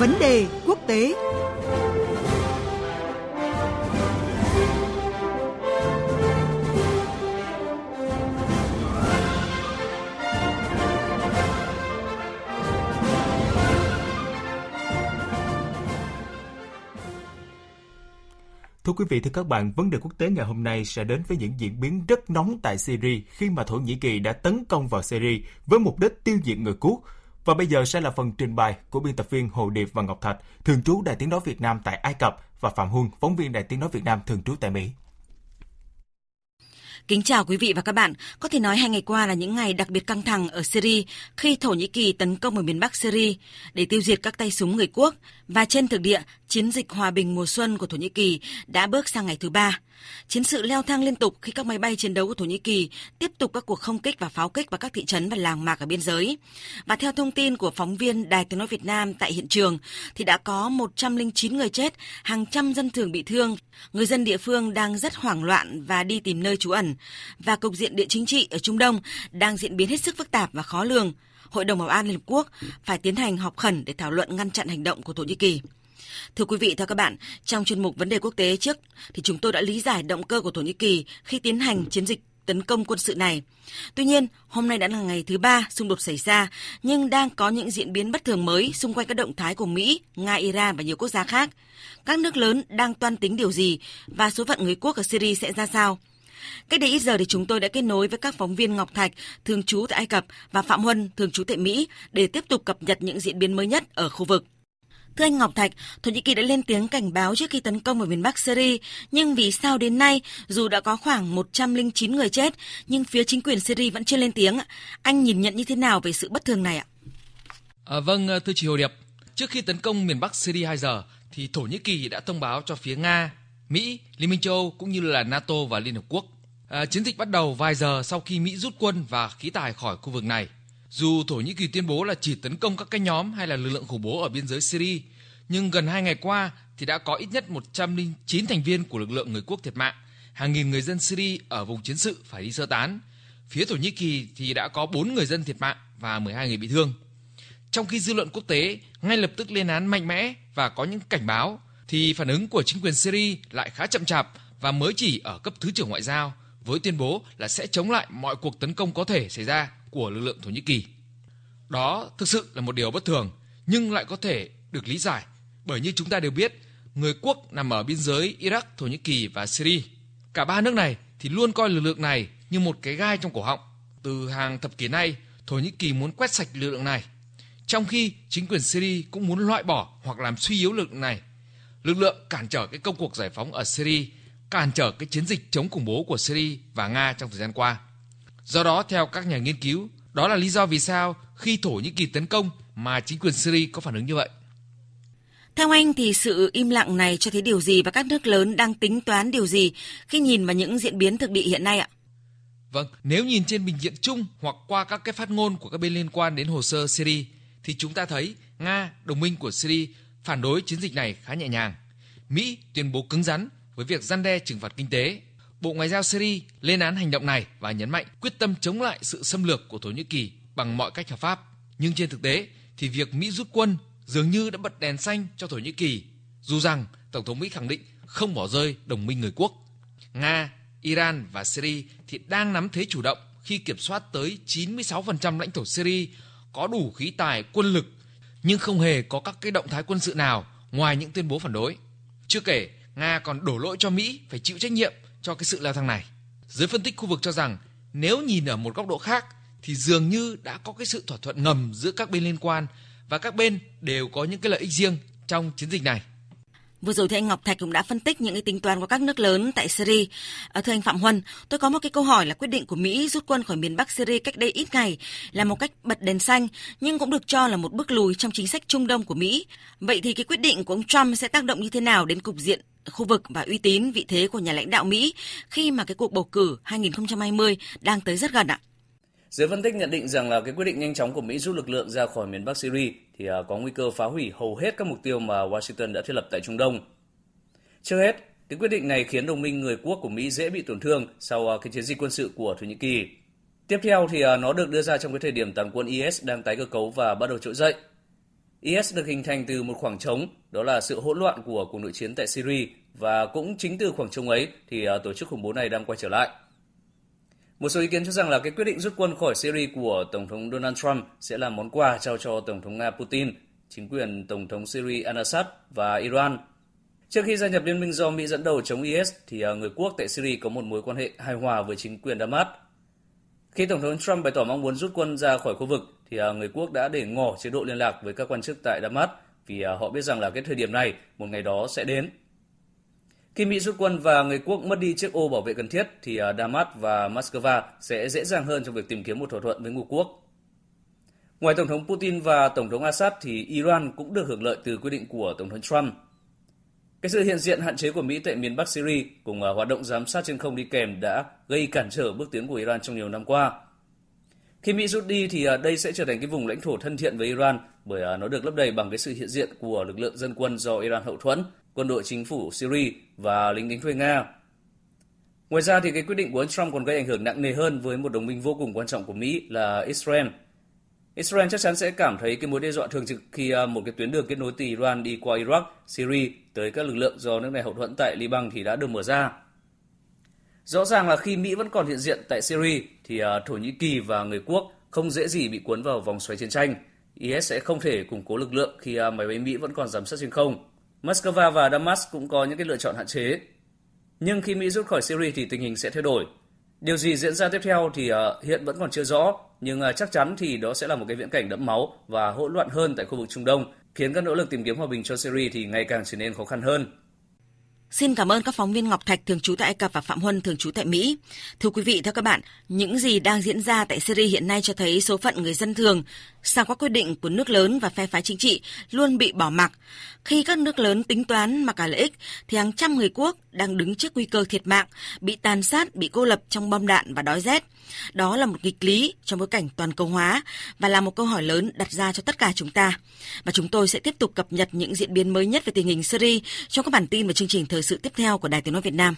Vấn đề quốc tế Thưa quý vị, thưa các bạn, vấn đề quốc tế ngày hôm nay sẽ đến với những diễn biến rất nóng tại Syria khi mà Thổ Nhĩ Kỳ đã tấn công vào Syria với mục đích tiêu diệt người quốc. Và bây giờ sẽ là phần trình bày của biên tập viên Hồ Điệp và Ngọc Thạch, thường trú Đài Tiếng Nói Việt Nam tại Ai Cập và Phạm Huân, phóng viên Đài Tiếng Nói Việt Nam thường trú tại Mỹ. Kính chào quý vị và các bạn. Có thể nói hai ngày qua là những ngày đặc biệt căng thẳng ở Syria khi Thổ Nhĩ Kỳ tấn công ở miền Bắc Syria để tiêu diệt các tay súng người quốc. Và trên thực địa, chiến dịch hòa bình mùa xuân của Thổ Nhĩ Kỳ đã bước sang ngày thứ ba. Chiến sự leo thang liên tục khi các máy bay chiến đấu của Thổ Nhĩ Kỳ tiếp tục các cuộc không kích và pháo kích vào các thị trấn và làng mạc ở biên giới. Và theo thông tin của phóng viên Đài Tiếng Nói Việt Nam tại hiện trường, thì đã có 109 người chết, hàng trăm dân thường bị thương. Người dân địa phương đang rất hoảng loạn và đi tìm nơi trú ẩn. Và cục diện địa chính trị ở Trung Đông đang diễn biến hết sức phức tạp và khó lường. Hội đồng Bảo an Liên Hợp Quốc phải tiến hành họp khẩn để thảo luận ngăn chặn hành động của Thổ Nhĩ Kỳ. Thưa quý vị, thưa các bạn, trong chuyên mục vấn đề quốc tế trước thì chúng tôi đã lý giải động cơ của Thổ Nhĩ Kỳ khi tiến hành chiến dịch tấn công quân sự này. Tuy nhiên, hôm nay đã là ngày thứ ba xung đột xảy ra, nhưng đang có những diễn biến bất thường mới xung quanh các động thái của Mỹ, Nga, Iran và nhiều quốc gia khác. Các nước lớn đang toan tính điều gì và số phận người quốc ở Syria sẽ ra sao? Cách đây ít giờ thì chúng tôi đã kết nối với các phóng viên Ngọc Thạch, thường trú tại Ai Cập và Phạm Huân, thường trú tại Mỹ để tiếp tục cập nhật những diễn biến mới nhất ở khu vực. Thưa anh Ngọc Thạch, Thổ Nhĩ Kỳ đã lên tiếng cảnh báo trước khi tấn công ở miền Bắc Syria, nhưng vì sao đến nay, dù đã có khoảng 109 người chết, nhưng phía chính quyền Syria vẫn chưa lên tiếng. Anh nhìn nhận như thế nào về sự bất thường này ạ? À, vâng, à, thưa chị Hồ Điệp, trước khi tấn công miền Bắc Syria 2 giờ, thì Thổ Nhĩ Kỳ đã thông báo cho phía Nga, Mỹ, Liên minh châu Âu cũng như là NATO và Liên Hợp Quốc. À, chiến dịch bắt đầu vài giờ sau khi Mỹ rút quân và khí tài khỏi khu vực này. Dù Thổ Nhĩ Kỳ tuyên bố là chỉ tấn công các cái nhóm hay là lực lượng khủng bố ở biên giới Syria, nhưng gần hai ngày qua thì đã có ít nhất 109 thành viên của lực lượng người quốc thiệt mạng, hàng nghìn người dân Syria ở vùng chiến sự phải đi sơ tán. Phía Thổ Nhĩ Kỳ thì đã có 4 người dân thiệt mạng và 12 người bị thương. Trong khi dư luận quốc tế ngay lập tức lên án mạnh mẽ và có những cảnh báo, thì phản ứng của chính quyền Syria lại khá chậm chạp và mới chỉ ở cấp thứ trưởng ngoại giao với tuyên bố là sẽ chống lại mọi cuộc tấn công có thể xảy ra của lực lượng Thổ Nhĩ Kỳ. Đó thực sự là một điều bất thường, nhưng lại có thể được lý giải bởi như chúng ta đều biết, người quốc nằm ở biên giới Iraq, Thổ Nhĩ Kỳ và Syria. Cả ba nước này thì luôn coi lực lượng này như một cái gai trong cổ họng. Từ hàng thập kỷ nay, Thổ Nhĩ Kỳ muốn quét sạch lực lượng này, trong khi chính quyền Syria cũng muốn loại bỏ hoặc làm suy yếu lực lượng này. Lực lượng cản trở cái công cuộc giải phóng ở Syria, cản trở cái chiến dịch chống khủng bố của Syria và Nga trong thời gian qua. Do đó, theo các nhà nghiên cứu, đó là lý do vì sao khi Thổ Nhĩ Kỳ tấn công mà chính quyền Syria có phản ứng như vậy. Theo anh thì sự im lặng này cho thấy điều gì và các nước lớn đang tính toán điều gì khi nhìn vào những diễn biến thực địa hiện nay ạ? Vâng, nếu nhìn trên bình diện chung hoặc qua các cái phát ngôn của các bên liên quan đến hồ sơ Syria thì chúng ta thấy Nga, đồng minh của Syria, phản đối chiến dịch này khá nhẹ nhàng. Mỹ tuyên bố cứng rắn với việc gian đe trừng phạt kinh tế Bộ Ngoại giao Syria lên án hành động này và nhấn mạnh quyết tâm chống lại sự xâm lược của Thổ Nhĩ Kỳ bằng mọi cách hợp pháp. Nhưng trên thực tế thì việc Mỹ rút quân dường như đã bật đèn xanh cho Thổ Nhĩ Kỳ, dù rằng Tổng thống Mỹ khẳng định không bỏ rơi đồng minh người quốc. Nga, Iran và Syria thì đang nắm thế chủ động khi kiểm soát tới 96% lãnh thổ Syria, có đủ khí tài, quân lực, nhưng không hề có các cái động thái quân sự nào ngoài những tuyên bố phản đối. Chưa kể, Nga còn đổ lỗi cho Mỹ phải chịu trách nhiệm cho cái sự leo thang này. Giới phân tích khu vực cho rằng nếu nhìn ở một góc độ khác thì dường như đã có cái sự thỏa thuận ngầm giữa các bên liên quan và các bên đều có những cái lợi ích riêng trong chiến dịch này. Vừa rồi thì anh Ngọc Thạch cũng đã phân tích những cái tính toán của các nước lớn tại Syria. À, thưa anh Phạm Huân, tôi có một cái câu hỏi là quyết định của Mỹ rút quân khỏi miền Bắc Syria cách đây ít ngày là một cách bật đèn xanh, nhưng cũng được cho là một bước lùi trong chính sách Trung Đông của Mỹ. Vậy thì cái quyết định của ông Trump sẽ tác động như thế nào đến cục diện khu vực và uy tín vị thế của nhà lãnh đạo Mỹ khi mà cái cuộc bầu cử 2020 đang tới rất gần ạ? Giới phân tích nhận định rằng là cái quyết định nhanh chóng của Mỹ rút lực lượng ra khỏi miền Bắc Syria thì à, có nguy cơ phá hủy hầu hết các mục tiêu mà Washington đã thiết lập tại Trung Đông. Trước hết, cái quyết định này khiến đồng minh người quốc của Mỹ dễ bị tổn thương sau à, cái chiến dịch quân sự của Thổ Nhĩ Kỳ. Tiếp theo thì à, nó được đưa ra trong cái thời điểm toàn quân IS đang tái cơ cấu và bắt đầu trỗi dậy. IS được hình thành từ một khoảng trống, đó là sự hỗn loạn của cuộc nội chiến tại Syria và cũng chính từ khoảng trống ấy thì à, tổ chức khủng bố này đang quay trở lại. Một số ý kiến cho rằng là cái quyết định rút quân khỏi Syria của Tổng thống Donald Trump sẽ là món quà trao cho Tổng thống Nga Putin, chính quyền Tổng thống Syria al-Assad và Iran. Trước khi gia nhập liên minh do Mỹ dẫn đầu chống IS, thì à, người quốc tại Syria có một mối quan hệ hài hòa với chính quyền Damas. Khi Tổng thống Trump bày tỏ mong muốn rút quân ra khỏi khu vực, thì à, người quốc đã để ngỏ chế độ liên lạc với các quan chức tại Damas vì à, họ biết rằng là cái thời điểm này một ngày đó sẽ đến. Khi Mỹ rút quân và người quốc mất đi chiếc ô bảo vệ cần thiết thì à, Damas và Moscow sẽ dễ dàng hơn trong việc tìm kiếm một thỏa thuận với ngũ quốc. Ngoài Tổng thống Putin và Tổng thống Assad thì Iran cũng được hưởng lợi từ quyết định của Tổng thống Trump. Cái sự hiện diện hạn chế của Mỹ tại miền Bắc Syria cùng hoạt động giám sát trên không đi kèm đã gây cản trở bước tiến của Iran trong nhiều năm qua. Khi Mỹ rút đi thì à, đây sẽ trở thành cái vùng lãnh thổ thân thiện với Iran bởi à, nó được lấp đầy bằng cái sự hiện diện của lực lượng dân quân do Iran hậu thuẫn, quân đội chính phủ Syria và lính đánh thuê Nga. Ngoài ra thì cái quyết định của ông Trump còn gây ảnh hưởng nặng nề hơn với một đồng minh vô cùng quan trọng của Mỹ là Israel. Israel chắc chắn sẽ cảm thấy cái mối đe dọa thường trực khi à, một cái tuyến đường kết nối từ Iran đi qua Iraq, Syria tới các lực lượng do nước này hậu thuẫn tại Liban thì đã được mở ra. Rõ ràng là khi Mỹ vẫn còn hiện diện tại Syria thì à, Thổ Nhĩ Kỳ và người quốc không dễ gì bị cuốn vào vòng xoáy chiến tranh. IS sẽ không thể củng cố lực lượng khi à, máy bay Mỹ vẫn còn giám sát trên không. Moscow và Damas cũng có những cái lựa chọn hạn chế. Nhưng khi Mỹ rút khỏi Syria thì tình hình sẽ thay đổi. Điều gì diễn ra tiếp theo thì uh, hiện vẫn còn chưa rõ, nhưng uh, chắc chắn thì đó sẽ là một cái viễn cảnh đẫm máu và hỗn loạn hơn tại khu vực Trung Đông, khiến các nỗ lực tìm kiếm hòa bình cho Syria thì ngày càng trở nên khó khăn hơn. Xin cảm ơn các phóng viên Ngọc Thạch thường trú tại Ai Cập và Phạm Huân thường trú tại Mỹ. Thưa quý vị, theo các bạn, những gì đang diễn ra tại Syria hiện nay cho thấy số phận người dân thường sau các quyết định của nước lớn và phe phái chính trị luôn bị bỏ mặc. Khi các nước lớn tính toán mà cả lợi ích, thì hàng trăm người quốc đang đứng trước nguy cơ thiệt mạng, bị tàn sát, bị cô lập trong bom đạn và đói rét. Đó là một nghịch lý trong bối cảnh toàn cầu hóa và là một câu hỏi lớn đặt ra cho tất cả chúng ta. Và chúng tôi sẽ tiếp tục cập nhật những diễn biến mới nhất về tình hình Syria trong các bản tin và chương trình thời thời sự tiếp theo của Đài Tiếng Nói Việt Nam.